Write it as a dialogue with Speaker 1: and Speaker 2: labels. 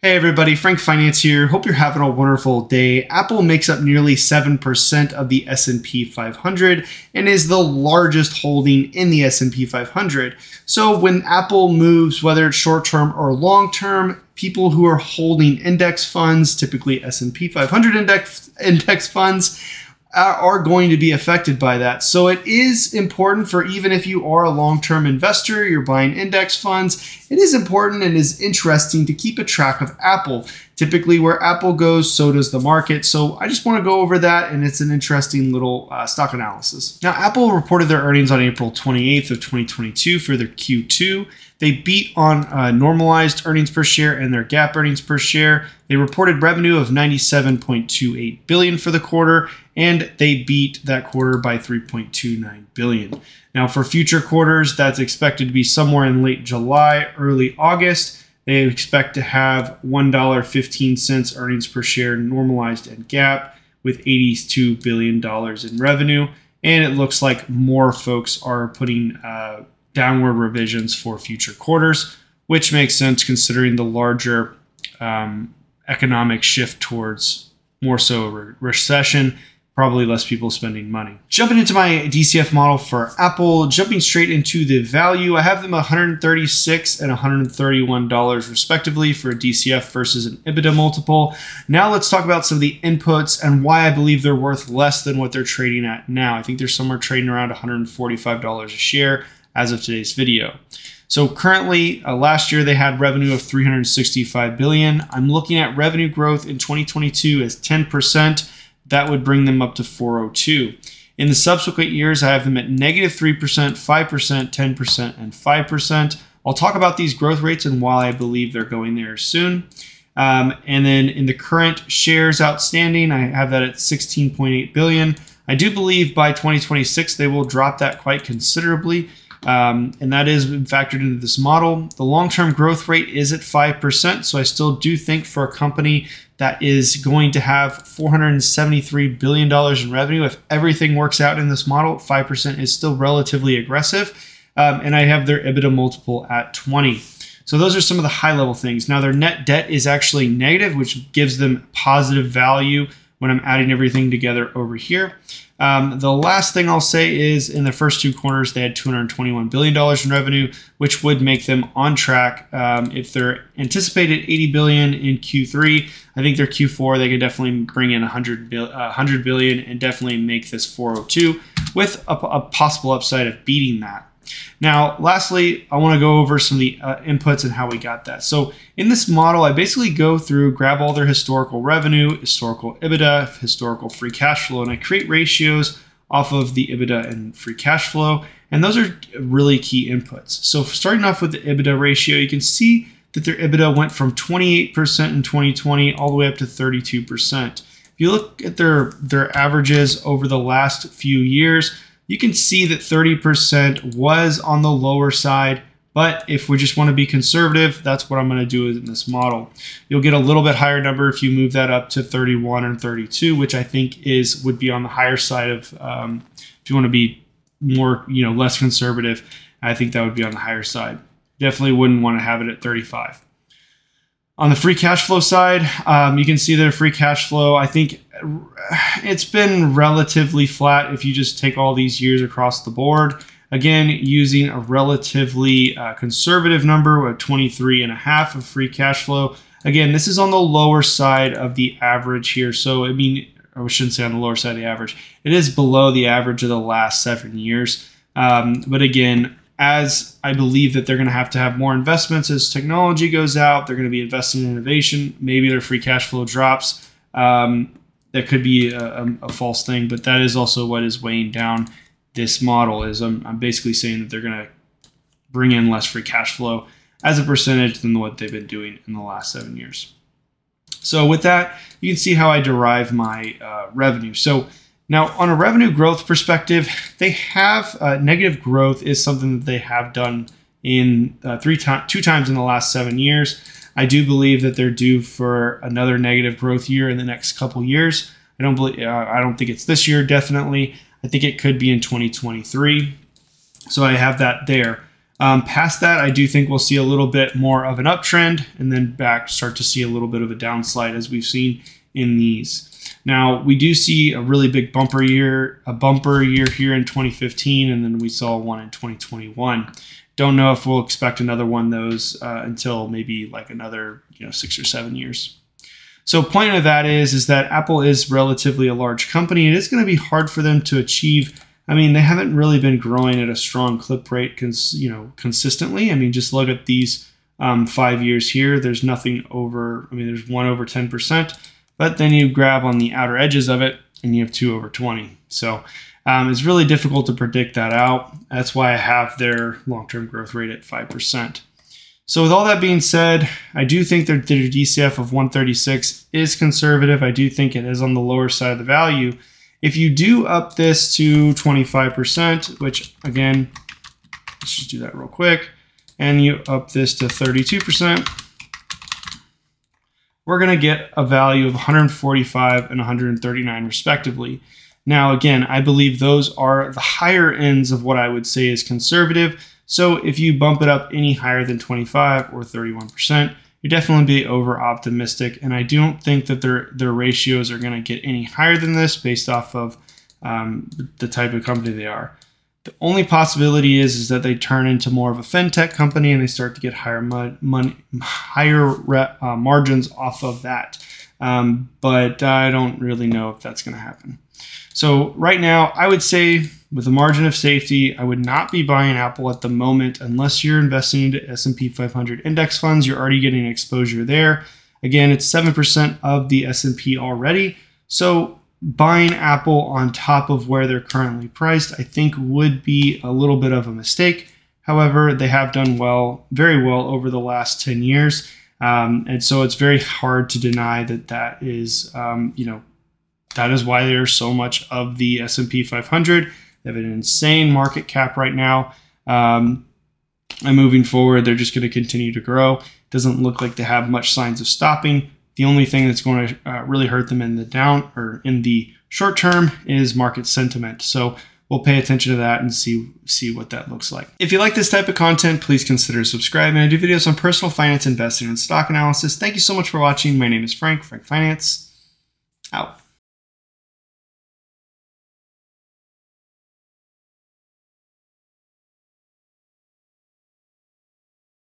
Speaker 1: Hey everybody, Frank Finance here. Hope you're having a wonderful day. Apple makes up nearly 7% of the S&P 500 and is the largest holding in the S&P 500. So when Apple moves whether it's short-term or long-term, people who are holding index funds, typically S&P 500 index index funds, are going to be affected by that. So it is important for even if you are a long term investor, you're buying index funds, it is important and is interesting to keep a track of Apple. Typically, where Apple goes, so does the market. So I just want to go over that, and it's an interesting little uh, stock analysis. Now, Apple reported their earnings on April 28th of 2022 for their Q2. They beat on uh, normalized earnings per share and their GAAP earnings per share. They reported revenue of 97.28 billion for the quarter, and they beat that quarter by 3.29 billion. Now, for future quarters, that's expected to be somewhere in late July, early August. They expect to have $1.15 earnings per share normalized and GAAP with $82 billion in revenue. And it looks like more folks are putting uh, downward revisions for future quarters, which makes sense considering the larger um, economic shift towards more so re- recession probably less people spending money. Jumping into my DCF model for Apple, jumping straight into the value, I have them 136 and 131 dollars respectively for a DCF versus an EBITDA multiple. Now let's talk about some of the inputs and why I believe they're worth less than what they're trading at now. I think they're somewhere trading around 145 dollars a share as of today's video. So currently, uh, last year they had revenue of 365 billion. I'm looking at revenue growth in 2022 as 10 percent that would bring them up to 402. In the subsequent years, I have them at negative 3%, 5%, 10%, and 5%. I'll talk about these growth rates and why I believe they're going there soon. Um, and then in the current shares outstanding, I have that at 16.8 billion. I do believe by 2026 they will drop that quite considerably. Um, and that is factored into this model. The long term growth rate is at 5%. So I still do think for a company that is going to have $473 billion in revenue, if everything works out in this model, 5% is still relatively aggressive. Um, and I have their EBITDA multiple at 20. So those are some of the high level things. Now their net debt is actually negative, which gives them positive value when I'm adding everything together over here. Um, the last thing I'll say is in the first two quarters, they had $221 billion in revenue, which would make them on track. Um, if they're anticipated 80 billion in Q3, I think their Q4, they could definitely bring in 100, uh, 100 billion and definitely make this 402 with a, a possible upside of beating that. Now, lastly, I want to go over some of the uh, inputs and how we got that. So, in this model, I basically go through, grab all their historical revenue, historical EBITDA, historical free cash flow, and I create ratios off of the EBITDA and free cash flow. And those are really key inputs. So, starting off with the EBITDA ratio, you can see that their EBITDA went from 28% in 2020 all the way up to 32%. If you look at their, their averages over the last few years, you can see that 30% was on the lower side. But if we just want to be conservative, that's what I'm going to do in this model. You'll get a little bit higher number if you move that up to 31 and 32, which I think is would be on the higher side of um, if you want to be more, you know, less conservative. I think that would be on the higher side. Definitely wouldn't want to have it at 35. On the free cash flow side, um, you can see their free cash flow. I think it's been relatively flat if you just take all these years across the board. Again, using a relatively uh, conservative number of 23 and a half of free cash flow. Again, this is on the lower side of the average here. So, I mean, I shouldn't say on the lower side of the average. It is below the average of the last seven years. Um, but again, as I believe that they're going to have to have more investments as technology goes out. They're going to be investing in innovation. Maybe their free cash flow drops. Um, that could be a, a, false thing, but that is also what is weighing down this model. Is I'm, I'm basically saying that they're going to bring in less free cash flow as a percentage than what they've been doing in the last seven years. So with that, you can see how I derive my uh, revenue. So now, on a revenue growth perspective, they have uh, negative growth is something that they have done in uh, three times, two times in the last seven years. I do believe that they're due for another negative growth year in the next couple years. I don't believe. Uh, I don't think it's this year. Definitely, I think it could be in 2023. So I have that there. Um, past that, I do think we'll see a little bit more of an uptrend and then back start to see a little bit of a downslide as we've seen in these. Now we do see a really big bumper year, a bumper year here in 2015, and then we saw one in 2021. Don't know if we'll expect another one those uh, until maybe like another you know six or seven years. So point of that is is that Apple is relatively a large company. It is going to be hard for them to achieve. I mean, they haven't really been growing at a strong clip rate, cons- you know, consistently. I mean, just look at these um, five years here. There's nothing over. I mean, there's one over ten percent, but then you grab on the outer edges of it, and you have two over twenty. So um, it's really difficult to predict that out. That's why I have their long-term growth rate at five percent. So, with all that being said, I do think their DCF of 136 is conservative. I do think it is on the lower side of the value. If you do up this to 25%, which again, let's just do that real quick, and you up this to 32%, we're going to get a value of 145 and 139 respectively. Now, again, I believe those are the higher ends of what I would say is conservative. So if you bump it up any higher than 25 or 31%, you're definitely be over optimistic. And I don't think that their their ratios are going to get any higher than this based off of um, the type of company they are. The only possibility is is that they turn into more of a fintech company and they start to get higher money, higher uh, margins off of that. Um, but I don't really know if that's going to happen. So right now, I would say with a margin of safety, I would not be buying Apple at the moment unless you're investing into S&P 500 index funds. You're already getting exposure there. Again, it's 7% of the S&P already. So buying Apple on top of where they're currently priced, I think would be a little bit of a mistake. However, they have done well, very well over the last 10 years. Um, and so it's very hard to deny that that is, um, you know, that is why there's so much of the S&P 500. They have an insane market cap right now. Um, and moving forward, they're just going to continue to grow. Doesn't look like they have much signs of stopping. The only thing that's going to uh, really hurt them in the down or in the short term is market sentiment. So we'll pay attention to that and see see what that looks like. If you like this type of content, please consider subscribing. I do videos on personal finance, investing, and stock analysis. Thank you so much for watching. My name is Frank, Frank Finance. Out.